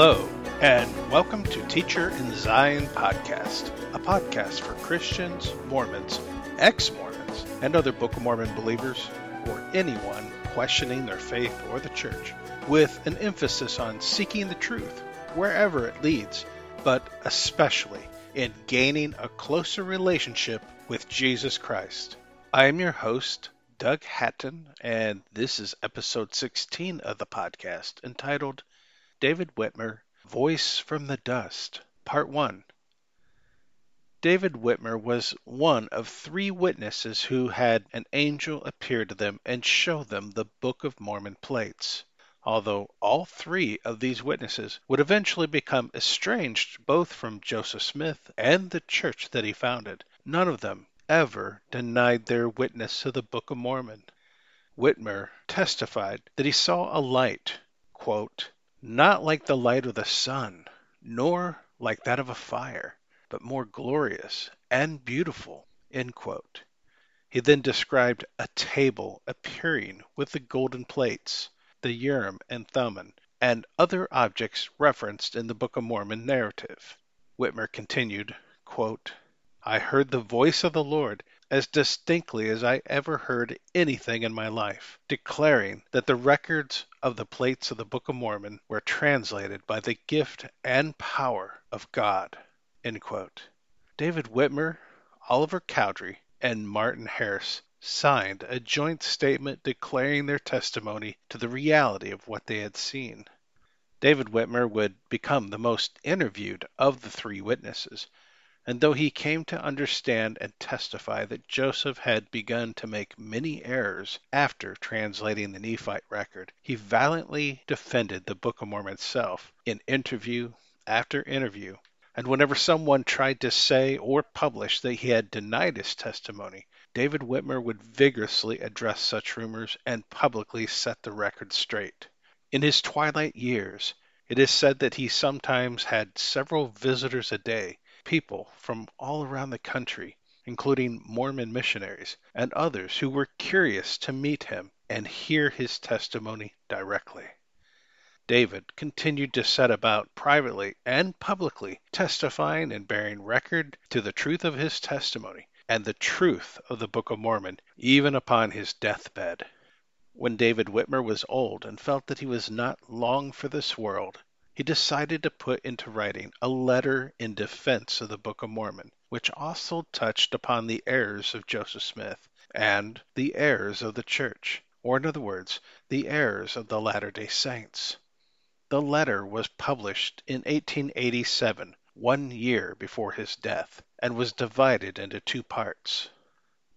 Hello, and welcome to Teacher in Zion Podcast, a podcast for Christians, Mormons, ex Mormons, and other Book of Mormon believers, or anyone questioning their faith or the church, with an emphasis on seeking the truth wherever it leads, but especially in gaining a closer relationship with Jesus Christ. I am your host, Doug Hatton, and this is episode 16 of the podcast entitled David Whitmer, Voice from the Dust, Part 1. David Whitmer was one of three witnesses who had an angel appear to them and show them the Book of Mormon plates. Although all three of these witnesses would eventually become estranged both from Joseph Smith and the church that he founded, none of them ever denied their witness to the Book of Mormon. Whitmer testified that he saw a light, quote, not like the light of the sun, nor like that of a fire, but more glorious and beautiful. He then described a table appearing with the golden plates, the Urim and Thummim, and other objects referenced in the Book of Mormon narrative. Whitmer continued, quote, I heard the voice of the Lord as distinctly as I ever heard anything in my life, declaring that the records of the plates of the Book of Mormon were translated by the gift and power of God. David Whitmer, Oliver Cowdery, and Martin Harris signed a joint statement declaring their testimony to the reality of what they had seen. David Whitmer would become the most interviewed of the three witnesses, and though he came to understand and testify that Joseph had begun to make many errors after translating the Nephite record, he valiantly defended the Book of Mormon itself in interview after interview. And whenever someone tried to say or publish that he had denied his testimony, David Whitmer would vigorously address such rumors and publicly set the record straight. In his twilight years, it is said that he sometimes had several visitors a day people from all around the country, including Mormon missionaries and others who were curious to meet him and hear his testimony directly. David continued to set about privately and publicly testifying and bearing record to the truth of his testimony and the truth of the Book of Mormon, even upon his deathbed. When David Whitmer was old and felt that he was not long for this world, he decided to put into writing a letter in defense of the Book of Mormon, which also touched upon the errors of Joseph Smith and the errors of the church, or in other words, the errors of the Latter day Saints. The letter was published in 1887, one year before his death, and was divided into two parts.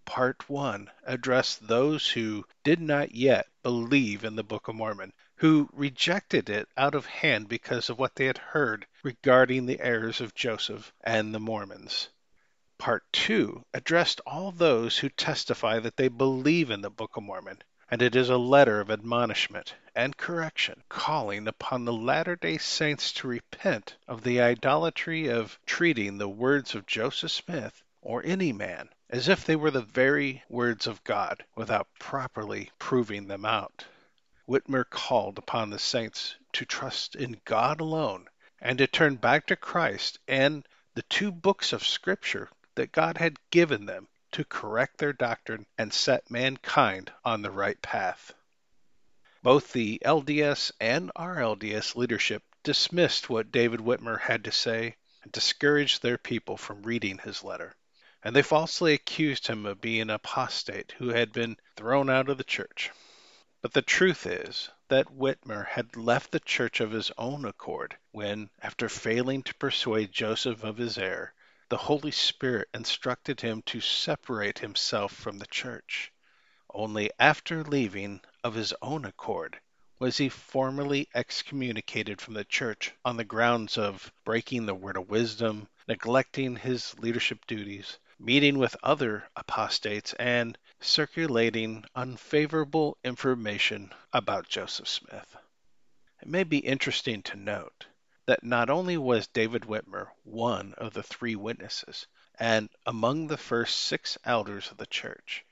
Part 1 addressed those who did not yet believe in the Book of Mormon, who rejected it out of hand because of what they had heard regarding the errors of Joseph and the Mormons. Part 2 addressed all those who testify that they believe in the Book of Mormon, and it is a letter of admonishment and correction, calling upon the Latter day Saints to repent of the idolatry of treating the words of Joseph Smith or any man as if they were the very words of God without properly proving them out. Whitmer called upon the saints to trust in God alone and to turn back to Christ and the two books of Scripture that God had given them to correct their doctrine and set mankind on the right path. Both the LDS and RLDS leadership dismissed what David Whitmer had to say and discouraged their people from reading his letter. And they falsely accused him of being an apostate who had been thrown out of the church. But the truth is that Whitmer had left the church of his own accord when, after failing to persuade Joseph of his error, the Holy Spirit instructed him to separate himself from the church. Only after leaving of his own accord was he formally excommunicated from the church on the grounds of breaking the word of wisdom, neglecting his leadership duties, meeting with other apostates, and circulating unfavorable information about Joseph Smith. It may be interesting to note that not only was David Whitmer one of the three witnesses and among the first six elders of the church,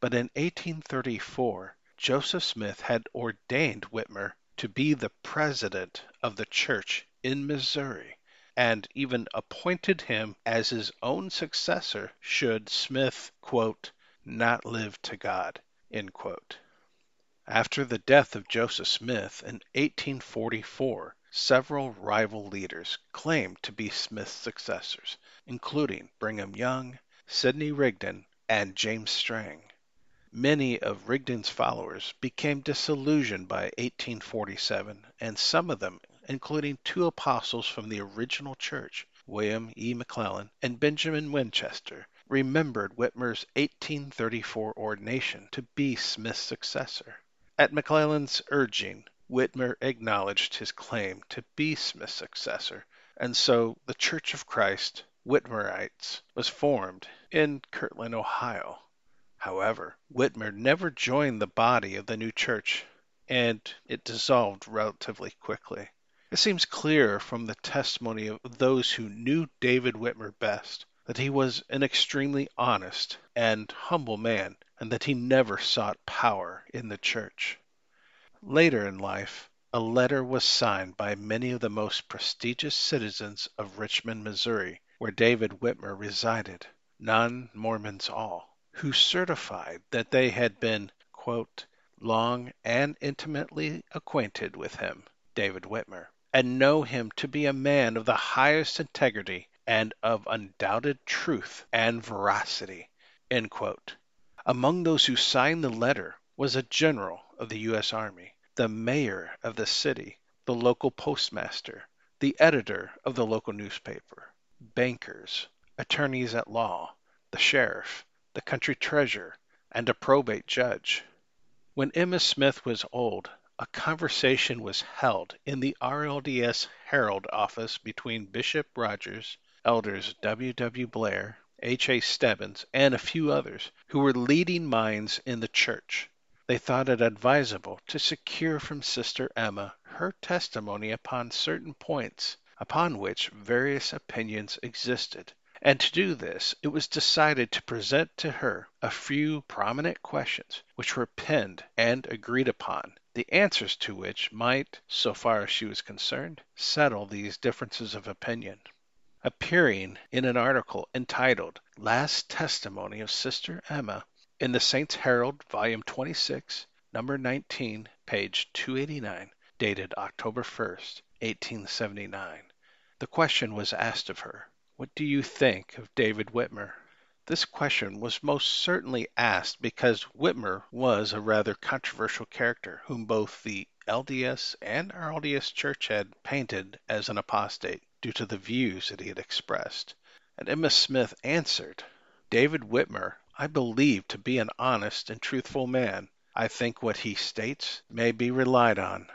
but in 1834 Joseph Smith had ordained Whitmer to be the president of the church in Missouri, and even appointed him as his own successor should Smith, not live to God. After the death of Joseph Smith in 1844, several rival leaders claimed to be Smith's successors, including Brigham Young, Sidney Rigdon, and James Strang. Many of Rigdon's followers became disillusioned by 1847, and some of them, including two apostles from the original church, William E. McLellin and Benjamin Winchester, remembered Whitmer's 1834 ordination to be Smith's successor. At McLellin's urging, Whitmer acknowledged his claim to be Smith's successor, and so the Church of Christ, Whitmerites, was formed in Kirtland, Ohio. However, Whitmer never joined the body of the new church, and it dissolved relatively quickly. It seems clear from the testimony of those who knew David Whitmer best that he was an extremely honest and humble man, and that he never sought power in the church. Later in life, a letter was signed by many of the most prestigious citizens of Richmond, Missouri, where David Whitmer resided, non Mormons all, who certified that they had been, long and intimately acquainted with him, David Whitmer, and know him to be a man of the highest integrity and of undoubted truth and veracity. Among those who signed the letter was a general of the U.S. Army, the mayor of the city, the local postmaster, the editor of the local newspaper, bankers, attorneys at law, the sheriff, the country treasurer, and a probate judge. When Emma Smith was old, a conversation was held in the RLDS Herald office between Bishop Rogers Elders W. W. Blair, H. A. Stebbins, and a few others, who were leading minds in the church. They thought it advisable to secure from Sister Emma her testimony upon certain points upon which various opinions existed, and to do this it was decided to present to her a few prominent questions which were penned and agreed upon, the answers to which might, so far as she was concerned, settle these differences of opinion. Appearing in an article entitled Last Testimony of Sister Emma in the Saints Herald, volume 26, number 19, page 289, dated October 1st, 1879. The question was asked of her, What do you think of David Whitmer? This question was most certainly asked because Whitmer was a rather controversial character whom both the LDS and RLDS Church had painted as an apostate due to the views that he had expressed. And Emma Smith answered, David Whitmer I believe to be an honest and truthful man. I think what he states may be relied on.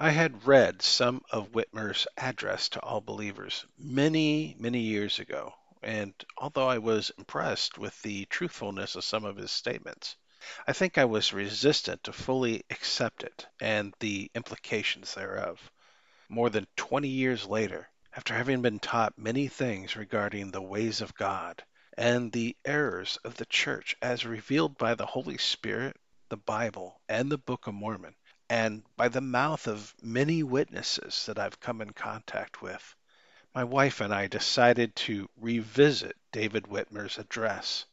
I had read some of Whitmer's address to all believers many, many years ago, and although I was impressed with the truthfulness of some of his statements, I think I was resistant to fully accept it and the implications thereof. More than 20 years later, after having been taught many things regarding the ways of God and the errors of the church as revealed by the Holy Spirit, the Bible, and the Book of Mormon, and by the mouth of many witnesses that I've come in contact with, my wife and I decided to revisit David Whitmer's address.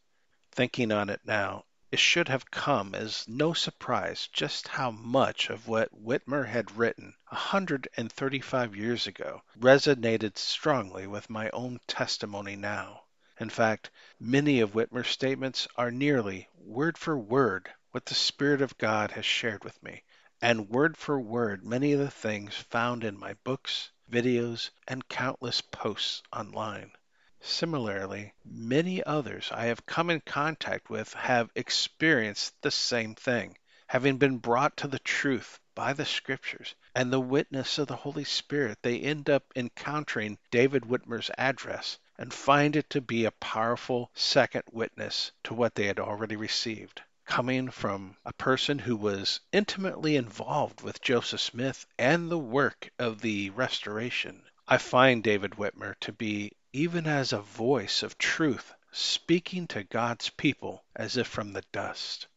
Thinking on it now, it should have come as no surprise just how much of what Whitmer had written a hundred and thirty-five years ago resonated strongly with my own testimony now. In fact, many of Whitmer's statements are nearly word for word what the Spirit of God has shared with me, and word for word many of the things found in my books, videos, and countless posts online. Similarly, many others I have come in contact with have experienced the same thing, having been brought to the truth by the Scriptures and the witness of the Holy Spirit. They end up encountering David Whitmer's address and find it to be a powerful second witness to what they had already received. Coming from a person who was intimately involved with Joseph Smith and the work of the restoration, I find David Whitmer to be even as a voice of truth speaking to God's people as if from the dust.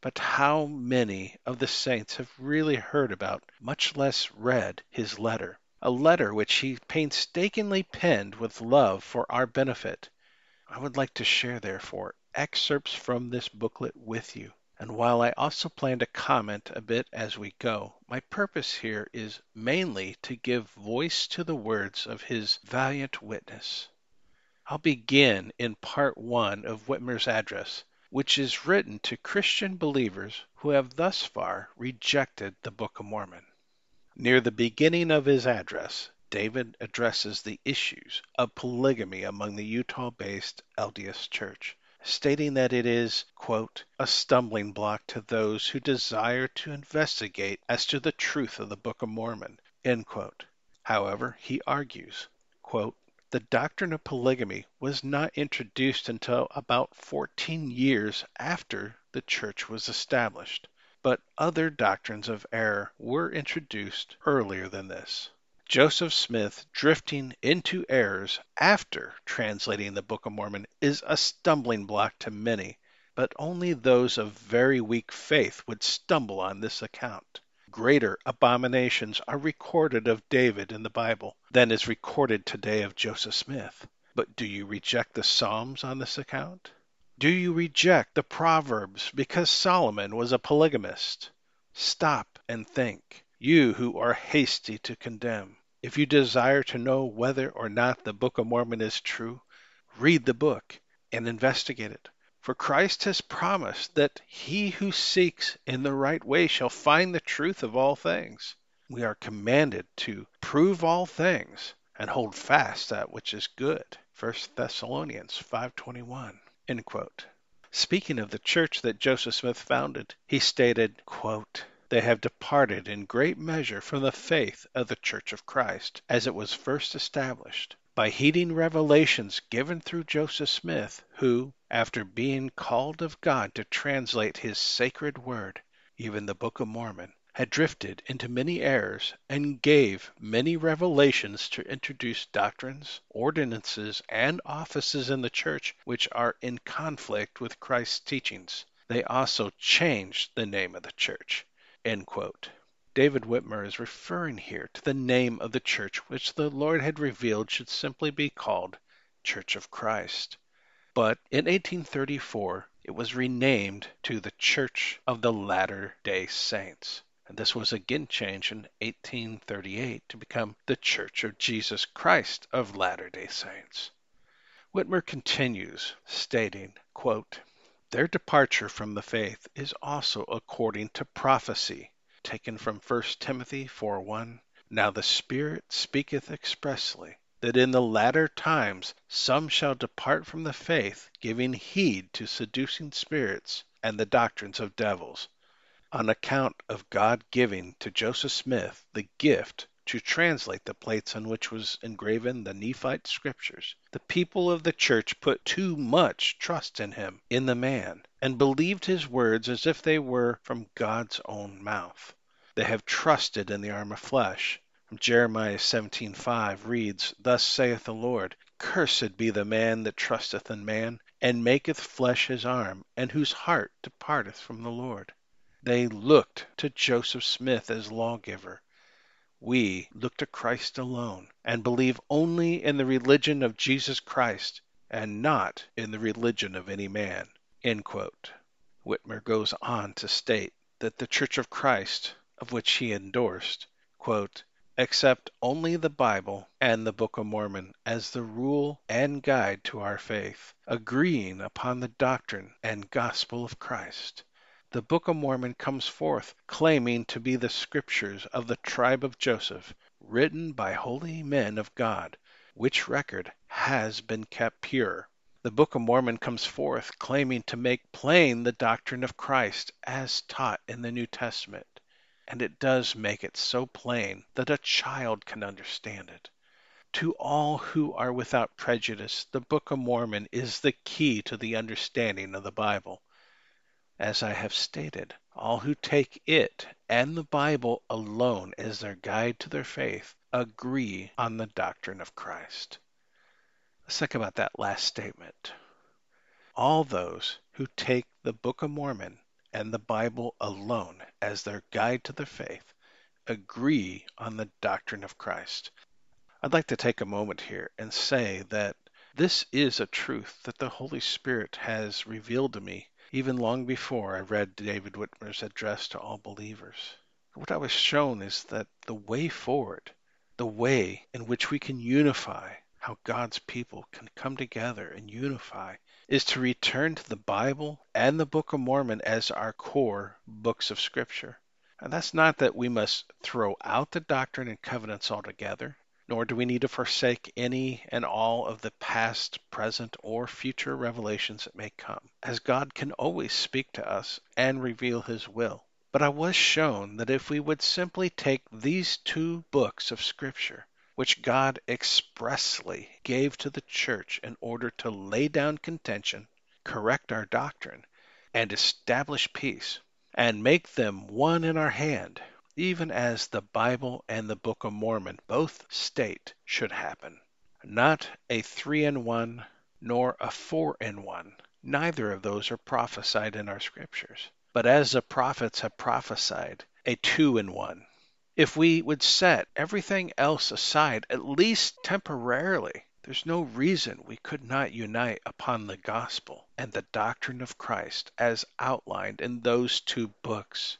But how many of the saints have really heard about, much less read, his letter? A letter which he painstakingly penned with love for our benefit. I would like to share, therefore, excerpts from this booklet with you. And while I also plan to comment a bit as we go, my purpose here is mainly to give voice to the words of his valiant witness. I'll begin in part one of Whitmer's address, which is written to Christian believers who have thus far rejected the Book of Mormon. Near the beginning of his address, David addresses the issues of polygamy among the Utah based LDS Church stating that it is, quote, a stumbling block to those who desire to investigate as to the truth of the Book of Mormon, end quote. However, he argues, quote, the doctrine of polygamy was not introduced until about 14 years after the church was established, but other doctrines of error were introduced earlier than this. Joseph Smith drifting into errors after translating the Book of Mormon is a stumbling block to many, but only those of very weak faith would stumble on this account. Greater abominations are recorded of David in the Bible than is recorded today of Joseph Smith. But do you reject the Psalms on this account? Do you reject the Proverbs because Solomon was a polygamist? Stop and think you who are hasty to condemn. If you desire to know whether or not the Book of Mormon is true, read the book and investigate it. For Christ has promised that he who seeks in the right way shall find the truth of all things. We are commanded to prove all things and hold fast that which is good. 1 Thessalonians 5:21. End. Speaking of the church that Joseph Smith founded, he stated, quote, they have departed in great measure from the faith of the Church of Christ as it was first established, by heeding revelations given through Joseph Smith, who, after being called of God to translate his sacred word, even the Book of Mormon, had drifted into many errors and gave many revelations to introduce doctrines, ordinances, and offices in the church which are in conflict with Christ's teachings. They also changed the name of the church. David Whitmer is referring here to the name of the church which the Lord had revealed should simply be called Church of Christ. But in 1834 it was renamed to the Church of the Latter day Saints. And this was again changed in 1838 to become the Church of Jesus Christ of Latter day Saints. Whitmer continues, stating, quote, their departure from the faith is also according to prophecy, taken from 1 Timothy 4:1. Now the Spirit speaketh expressly that in the latter times some shall depart from the faith, giving heed to seducing spirits and the doctrines of devils, on account of God giving to Joseph Smith the gift to translate the plates on which was engraven the Nephite scriptures. The people of the church put too much trust in him, in the man, and believed his words as if they were from God's own mouth. They have trusted in the arm of flesh. Jeremiah 17:5 reads, Thus saith the Lord, Cursed be the man that trusteth in man, and maketh flesh his arm, and whose heart departeth from the Lord. They looked to Joseph Smith as lawgiver, we look to Christ alone and believe only in the religion of Jesus Christ and not in the religion of any man. Whitmer goes on to state that the Church of Christ, of which he endorsed, quote, accept only the Bible and the Book of Mormon as the rule and guide to our faith, agreeing upon the doctrine and gospel of Christ the Book of Mormon comes forth claiming to be the scriptures of the tribe of Joseph, written by holy men of God, which record has been kept pure. The Book of Mormon comes forth claiming to make plain the doctrine of Christ as taught in the New Testament. And it does make it so plain that a child can understand it. To all who are without prejudice, the Book of Mormon is the key to the understanding of the Bible. As I have stated, all who take it and the Bible alone as their guide to their faith agree on the doctrine of Christ. Let's think about that last statement. All those who take the Book of Mormon and the Bible alone as their guide to their faith agree on the doctrine of Christ. I'd like to take a moment here and say that this is a truth that the Holy Spirit has revealed to me even long before I read David Whitmer's address to all believers. What I was shown is that the way forward, the way in which we can unify, how God's people can come together and unify, is to return to the Bible and the Book of Mormon as our core books of Scripture. And that's not that we must throw out the doctrine and covenants altogether nor do we need to forsake any and all of the past, present, or future revelations that may come, as God can always speak to us and reveal His will. But I was shown that if we would simply take these two books of Scripture, which God expressly gave to the church in order to lay down contention, correct our doctrine, and establish peace, and make them one in our hand, even as the Bible and the Book of Mormon both state should happen. Not a three in one, nor a four in one. Neither of those are prophesied in our scriptures. But as the prophets have prophesied, a two in one. If we would set everything else aside, at least temporarily, there's no reason we could not unite upon the gospel and the doctrine of Christ as outlined in those two books.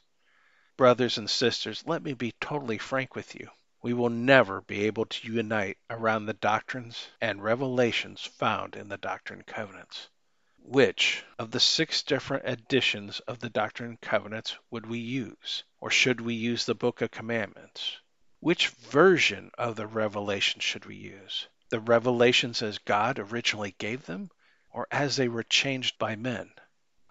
Brothers and sisters, let me be totally frank with you. We will never be able to unite around the doctrines and revelations found in the Doctrine and Covenants. Which of the six different editions of the Doctrine and Covenants would we use? Or should we use the Book of Commandments? Which version of the Revelation should we use? The revelations as God originally gave them, or as they were changed by men?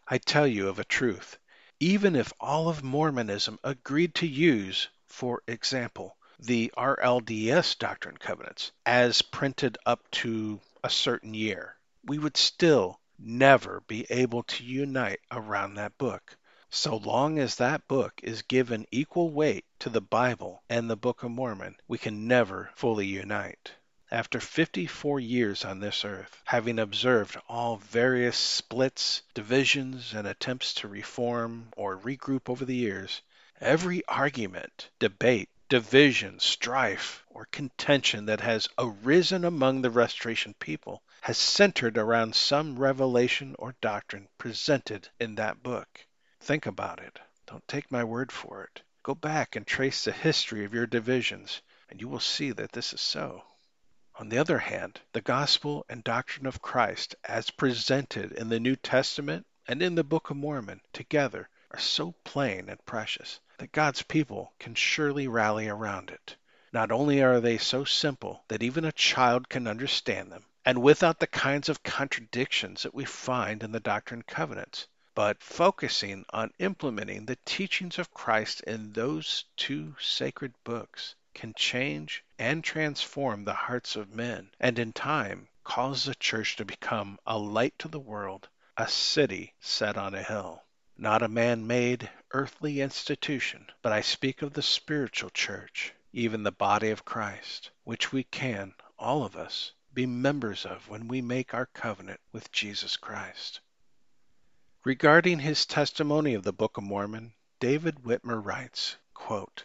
I tell you of a truth even if all of Mormonism agreed to use, for example, the RLDS Doctrine Covenants as printed up to a certain year, we would still never be able to unite around that book. So long as that book is given equal weight to the Bible and the Book of Mormon, we can never fully unite. After 54 years on this earth, having observed all various splits, divisions, and attempts to reform or regroup over the years, every argument, debate, division, strife, or contention that has arisen among the Restoration people has centered around some revelation or doctrine presented in that book. Think about it. Don't take my word for it. Go back and trace the history of your divisions, and you will see that this is so. On the other hand, the gospel and doctrine of Christ as presented in the New Testament and in the Book of Mormon together are so plain and precious that God's people can surely rally around it. Not only are they so simple that even a child can understand them, and without the kinds of contradictions that we find in the Doctrine and Covenants, but focusing on implementing the teachings of Christ in those two sacred books can change and transform the hearts of men, and in time cause the church to become a light to the world, a city set on a hill. Not a man made earthly institution, but I speak of the spiritual church, even the body of Christ, which we can, all of us, be members of when we make our covenant with Jesus Christ. Regarding his testimony of the Book of Mormon, David Whitmer writes, quote,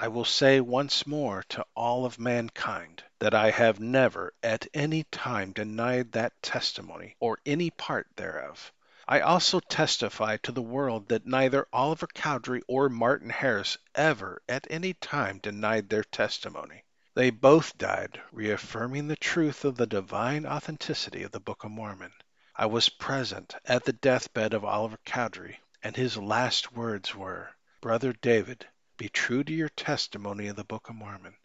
I will say once more to all of mankind that I have never at any time denied that testimony or any part thereof. I also testify to the world that neither Oliver Cowdery or Martin Harris ever at any time denied their testimony. They both died reaffirming the truth of the divine authenticity of the Book of Mormon. I was present at the deathbed of Oliver Cowdery, and his last words were, Brother David, be true to your testimony of the Book of Mormon.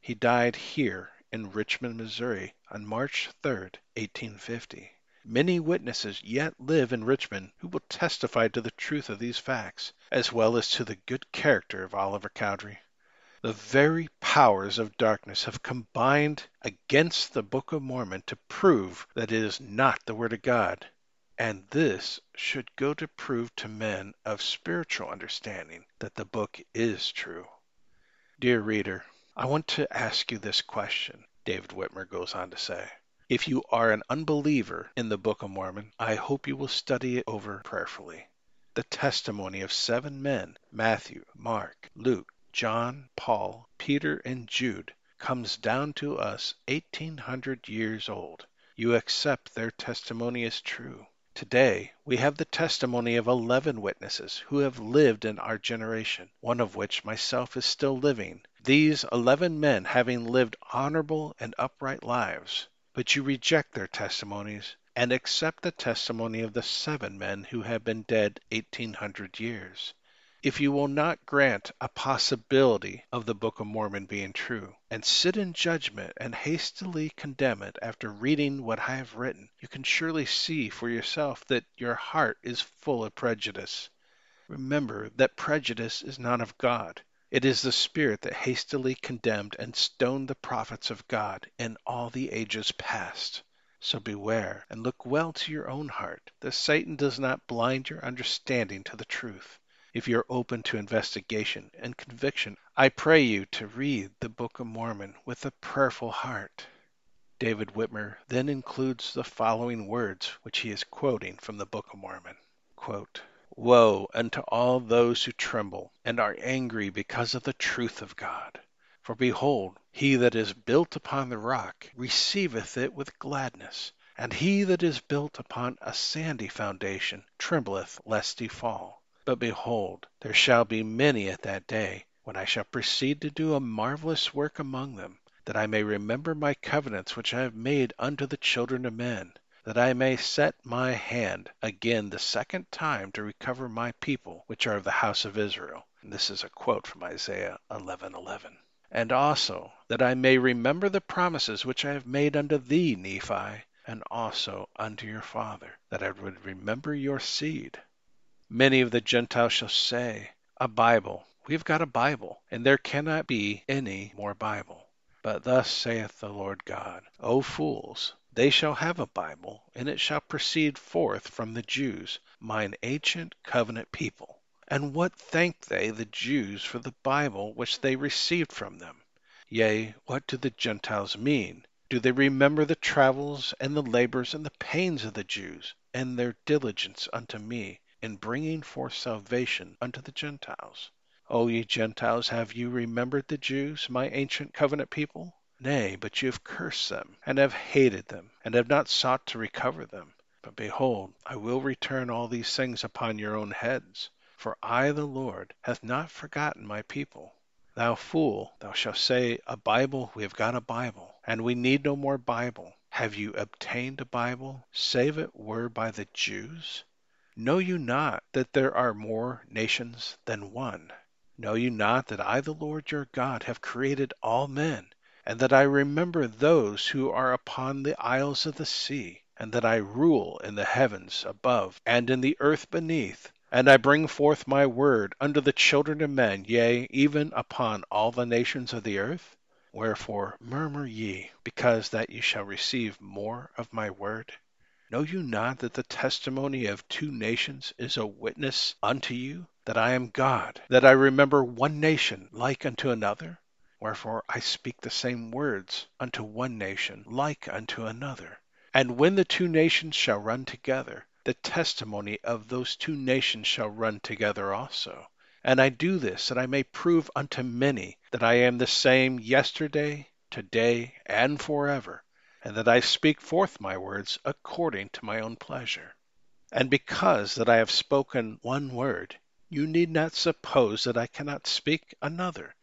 He died here in Richmond, Missouri on March 3, 1850. Many witnesses yet live in Richmond who will testify to the truth of these facts, as well as to the good character of Oliver Cowdery. The very powers of darkness have combined against the Book of Mormon to prove that it is not the Word of God. And this should go to prove to men of spiritual understanding that the book is true. Dear reader, I want to ask you this question, David Whitmer goes on to say. If you are an unbeliever in the Book of Mormon, I hope you will study it over prayerfully. the testimony of seven men Matthew, Mark, Luke, John, Paul, Peter, and Jude comes down to us eighteen hundred years old. You accept their testimony as true. Today we have the testimony of eleven witnesses who have lived in our generation, one of which myself is still living, these eleven men having lived honorable and upright lives. But you reject their testimonies and accept the testimony of the seven men who have been dead eighteen hundred years if you will not grant a possibility of the Book of Mormon being true, and sit in judgment and hastily condemn it after reading what I have written, you can surely see for yourself that your heart is full of prejudice. Remember that prejudice is not of God. It is the spirit that hastily condemned and stoned the prophets of God in all the ages past. So beware and look well to your own heart, that Satan does not blind your understanding to the truth if you're open to investigation and conviction, I pray you to read the Book of Mormon with a prayerful heart. David Whitmer then includes the following words, which he is quoting from the Book of Mormon. Quote, Woe unto all those who tremble and are angry because of the truth of God. For behold, he that is built upon the rock receiveth it with gladness, and he that is built upon a sandy foundation trembleth lest he fall. But behold, there shall be many at that day, when I shall proceed to do a marvelous work among them, that I may remember my covenants which I have made unto the children of men, that I may set my hand again the second time to recover my people, which are of the house of Israel. And this is a quote from Isaiah 11:11. And also that I may remember the promises which I have made unto thee, Nephi, and also unto your father, that I would remember your seed, Many of the Gentiles shall say, A Bible. We have got a Bible, and there cannot be any more Bible. But thus saith the Lord God, O fools, they shall have a Bible, and it shall proceed forth from the Jews, mine ancient covenant people. And what thank they the Jews for the Bible which they received from them? Yea, what do the Gentiles mean? Do they remember the travels and the labors and the pains of the Jews, and their diligence unto me, in bringing forth salvation unto the Gentiles. O ye Gentiles, have you remembered the Jews, my ancient covenant people? Nay, but you have cursed them, and have hated them, and have not sought to recover them. But behold, I will return all these things upon your own heads. For I, the Lord, hath not forgotten my people. Thou fool, thou shalt say, A Bible, we have got a Bible, and we need no more Bible. Have you obtained a Bible, save it were by the Jews? Know you not that there are more nations than one? Know you not that I, the Lord your God, have created all men, and that I remember those who are upon the isles of the sea, and that I rule in the heavens above and in the earth beneath, and I bring forth my word unto the children of men, yea, even upon all the nations of the earth? Wherefore murmur ye, because that ye shall receive more of my word? Know you not that the testimony of two nations is a witness unto you that I am God, that I remember one nation like unto another? Wherefore I speak the same words unto one nation like unto another. And when the two nations shall run together, the testimony of those two nations shall run together also. And I do this that I may prove unto many that I am the same yesterday, today, and forever and that I speak forth my words according to my own pleasure. And because that I have spoken one word, you need not suppose that I cannot speak another.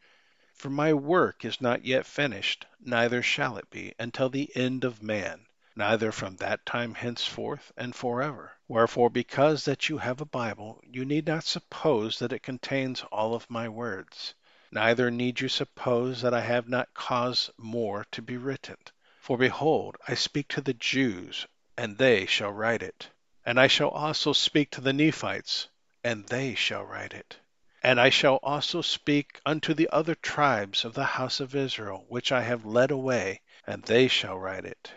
For my work is not yet finished, neither shall it be until the end of man, neither from that time henceforth and forever. Wherefore, because that you have a Bible, you need not suppose that it contains all of my words. Neither need you suppose that I have not caused more to be written. For behold, I speak to the Jews, and they shall write it. And I shall also speak to the Nephites, and they shall write it. And I shall also speak unto the other tribes of the house of Israel, which I have led away, and they shall write it.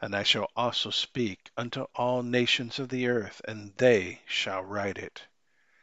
And I shall also speak unto all nations of the earth, and they shall write it.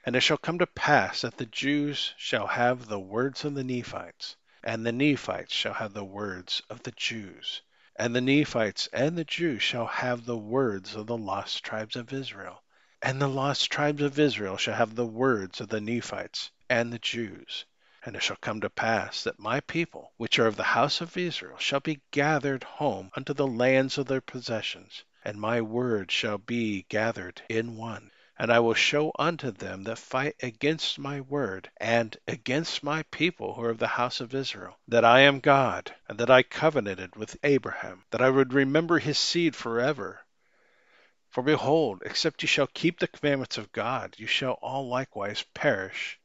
And it shall come to pass that the Jews shall have the words of the Nephites, and the Nephites shall have the words of the Jews. And the Nephites and the Jews shall have the words of the lost tribes of Israel. And the lost tribes of Israel shall have the words of the Nephites and the Jews. And it shall come to pass that my people, which are of the house of Israel, shall be gathered home unto the lands of their possessions, and my word shall be gathered in one. And I will show unto them that fight against my word and against my people who are of the house of Israel, that I am God, and that I covenanted with Abraham, that I would remember his seed forever. For behold, except ye shall keep the commandments of God, you shall all likewise perish.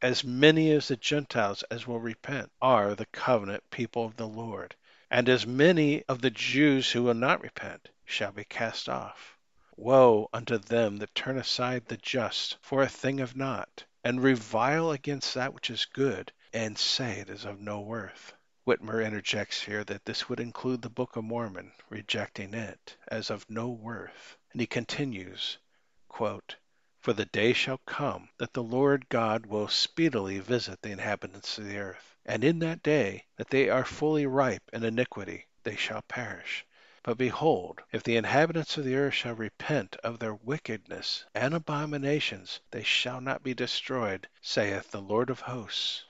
As many of the Gentiles as will repent are the covenant people of the Lord, and as many of the Jews who will not repent shall be cast off. Woe unto them that turn aside the just for a thing of naught, and revile against that which is good, and say it is of no worth. Whitmer interjects here that this would include the Book of Mormon, rejecting it as of no worth. And he continues, For the day shall come that the Lord God will speedily visit the inhabitants of the earth, and in that day that they are fully ripe in iniquity, they shall perish. But behold, if the inhabitants of the earth shall repent of their wickedness and abominations, they shall not be destroyed, saith the Lord of hosts.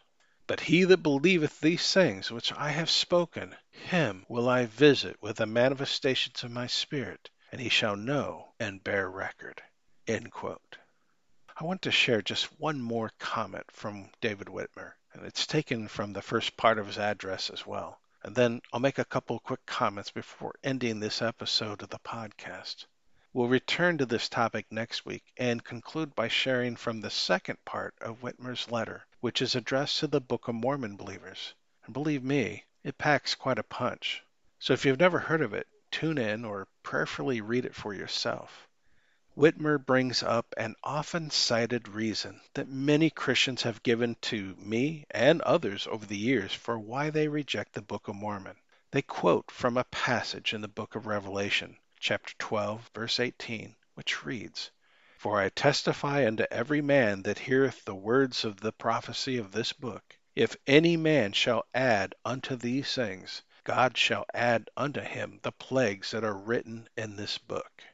But he that believeth these things which I have spoken, him will I visit with the manifestations of my Spirit, and he shall know and bear record. I want to share just one more comment from David Whitmer, and it's taken from the first part of his address as well. And then I'll make a couple quick comments before ending this episode of the podcast. We'll return to this topic next week and conclude by sharing from the second part of Whitmer's letter, which is addressed to the Book of Mormon believers. And believe me, it packs quite a punch. So if you've never heard of it, tune in or prayerfully read it for yourself. Whitmer brings up an often cited reason that many Christians have given to me and others over the years for why they reject the Book of Mormon. They quote from a passage in the book of Revelation, chapter 12, verse 18, which reads, For I testify unto every man that heareth the words of the prophecy of this book, if any man shall add unto these things, God shall add unto him the plagues that are written in this book.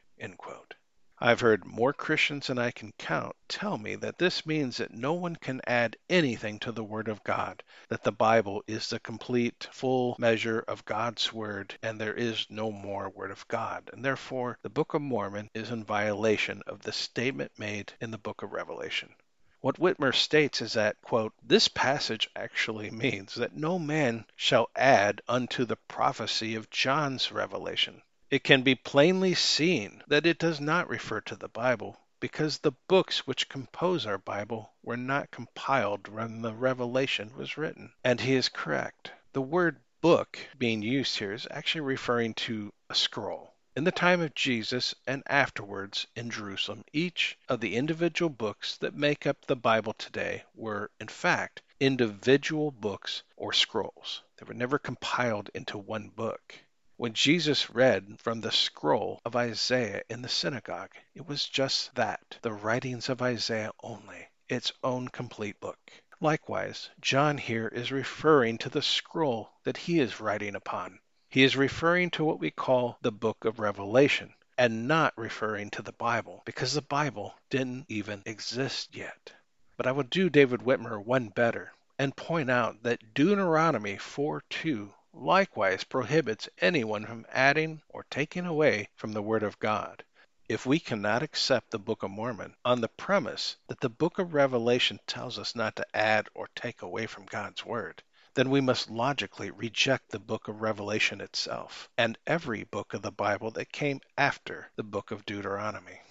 I've heard more Christians than I can count tell me that this means that no one can add anything to the Word of God, that the Bible is the complete, full measure of God's Word, and there is no more Word of God, and therefore the Book of Mormon is in violation of the statement made in the book of Revelation. What Whitmer states is that, quote, this passage actually means that no man shall add unto the prophecy of John's revelation, it can be plainly seen that it does not refer to the Bible, because the books which compose our Bible were not compiled when the Revelation was written. And he is correct. The word book being used here is actually referring to a scroll. In the time of Jesus and afterwards in Jerusalem, each of the individual books that make up the Bible today were, in fact, individual books or scrolls. They were never compiled into one book. When Jesus read from the scroll of Isaiah in the synagogue, it was just that, the writings of Isaiah only, its own complete book. Likewise, John here is referring to the scroll that he is writing upon. He is referring to what we call the book of Revelation, and not referring to the Bible, because the Bible didn't even exist yet. But I will do David Whitmer one better and point out that Deuteronomy 4 2 likewise prohibits anyone from adding or taking away from the Word of God. If we cannot accept the Book of Mormon on the premise that the Book of Revelation tells us not to add or take away from God's Word, then we must logically reject the book of Revelation itself and every book of the Bible that came after the book of Deuteronomy.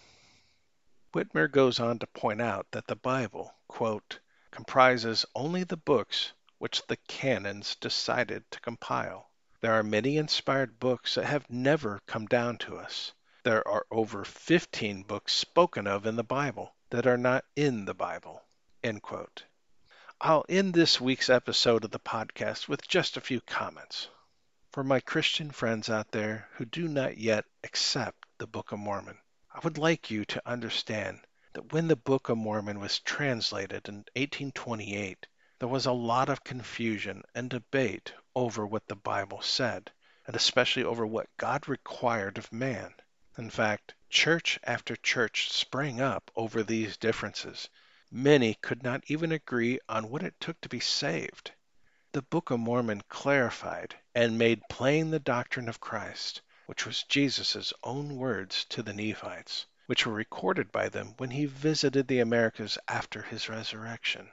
Whitmer goes on to point out that the Bible, quote, comprises only the books which the canons decided to compile. There are many inspired books that have never come down to us. There are over 15 books spoken of in the Bible that are not in the Bible. I'll end this week's episode of the podcast with just a few comments. For my Christian friends out there who do not yet accept the Book of Mormon, I would like you to understand that when the Book of Mormon was translated in 1828, there was a lot of confusion and debate over what the Bible said, and especially over what God required of man. In fact, church after church sprang up over these differences. Many could not even agree on what it took to be saved. The Book of Mormon clarified and made plain the doctrine of Christ, which was Jesus' own words to the Nephites, which were recorded by them when he visited the Americas after his resurrection.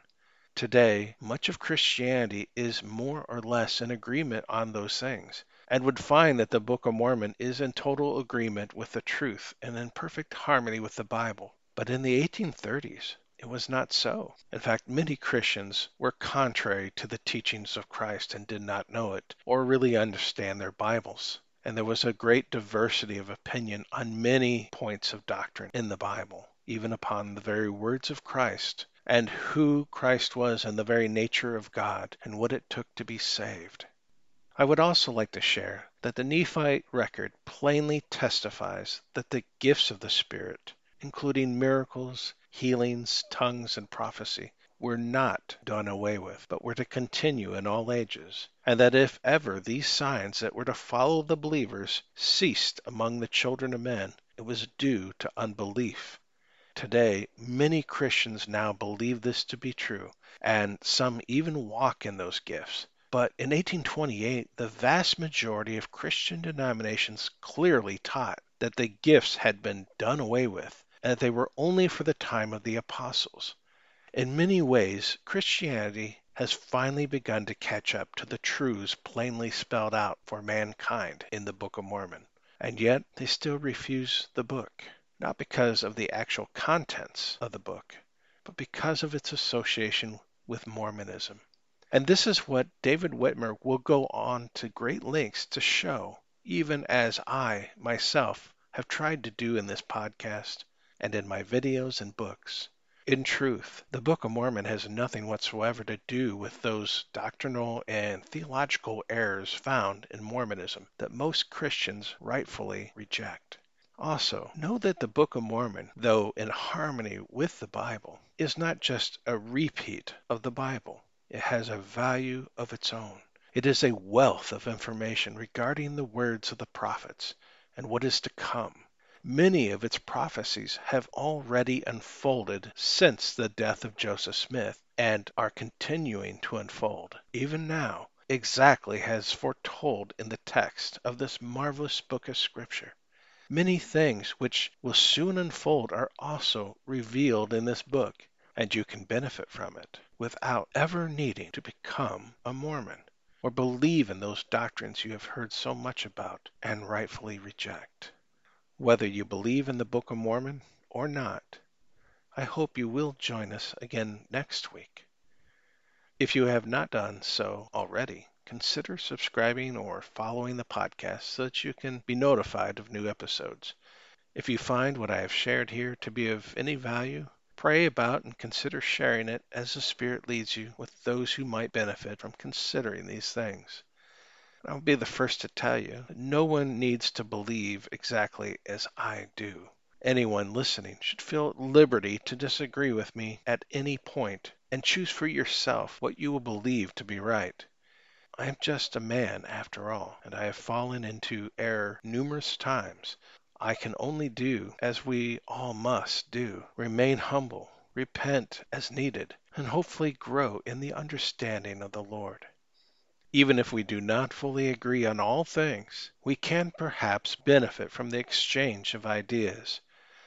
Today, much of Christianity is more or less in agreement on those things, and would find that the Book of Mormon is in total agreement with the truth and in perfect harmony with the Bible. But in the 1830s, it was not so. In fact, many Christians were contrary to the teachings of Christ and did not know it or really understand their Bibles. And there was a great diversity of opinion on many points of doctrine in the Bible, even upon the very words of Christ and who Christ was and the very nature of God and what it took to be saved. I would also like to share that the Nephite record plainly testifies that the gifts of the Spirit, including miracles, healings, tongues, and prophecy, were not done away with, but were to continue in all ages, and that if ever these signs that were to follow the believers ceased among the children of men, it was due to unbelief. Today, many Christians now believe this to be true, and some even walk in those gifts. But in 1828, the vast majority of Christian denominations clearly taught that the gifts had been done away with, and that they were only for the time of the apostles. In many ways, Christianity has finally begun to catch up to the truths plainly spelled out for mankind in the Book of Mormon, and yet they still refuse the book, not because of the actual contents of the book, but because of its association with Mormonism. And this is what David Whitmer will go on to great lengths to show, even as I myself have tried to do in this podcast and in my videos and books. In truth, the Book of Mormon has nothing whatsoever to do with those doctrinal and theological errors found in Mormonism that most Christians rightfully reject. Also, know that the Book of Mormon, though in harmony with the Bible, is not just a repeat of the Bible. It has a value of its own. It is a wealth of information regarding the words of the prophets and what is to come. Many of its prophecies have already unfolded since the death of Joseph Smith and are continuing to unfold, even now, exactly as foretold in the text of this marvelous book of Scripture. Many things which will soon unfold are also revealed in this book, and you can benefit from it without ever needing to become a Mormon or believe in those doctrines you have heard so much about and rightfully reject. Whether you believe in the Book of Mormon or not, I hope you will join us again next week. If you have not done so already, consider subscribing or following the podcast so that you can be notified of new episodes. If you find what I have shared here to be of any value, Pray about and consider sharing it as the Spirit leads you with those who might benefit from considering these things. I'll be the first to tell you that no one needs to believe exactly as I do. Anyone listening should feel at liberty to disagree with me at any point and choose for yourself what you will believe to be right. I am just a man after all, and I have fallen into error numerous times, I can only do as we all must do remain humble, repent as needed, and hopefully grow in the understanding of the Lord. Even if we do not fully agree on all things, we can perhaps benefit from the exchange of ideas,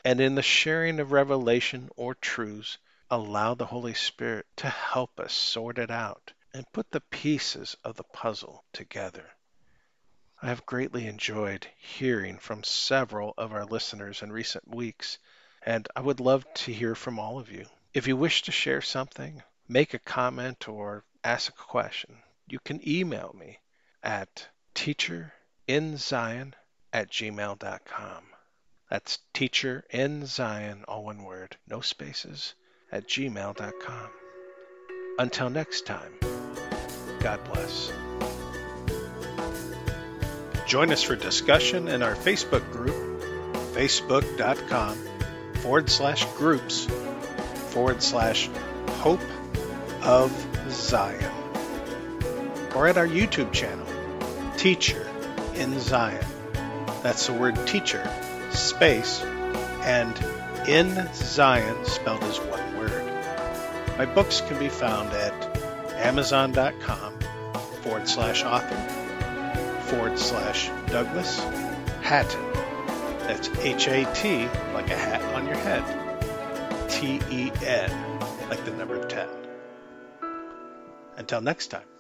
and in the sharing of revelation or truths, allow the Holy Spirit to help us sort it out and put the pieces of the puzzle together. I have greatly enjoyed hearing from several of our listeners in recent weeks, and I would love to hear from all of you. If you wish to share something, make a comment, or ask a question, you can email me at teacherinzion at gmail.com. That's teacherinzion, all one word, no spaces, at gmail.com. Until next time, God bless. Join us for discussion in our Facebook group, facebook.com forward slash groups forward slash hope of Zion. Or at our YouTube channel, Teacher in Zion. That's the word teacher, space, and In Zion, spelled as one word. My books can be found at amazon.com forward slash author forward slash Douglas Hatten. That's H A T, like a hat on your head. T E N, like the number 10. Until next time.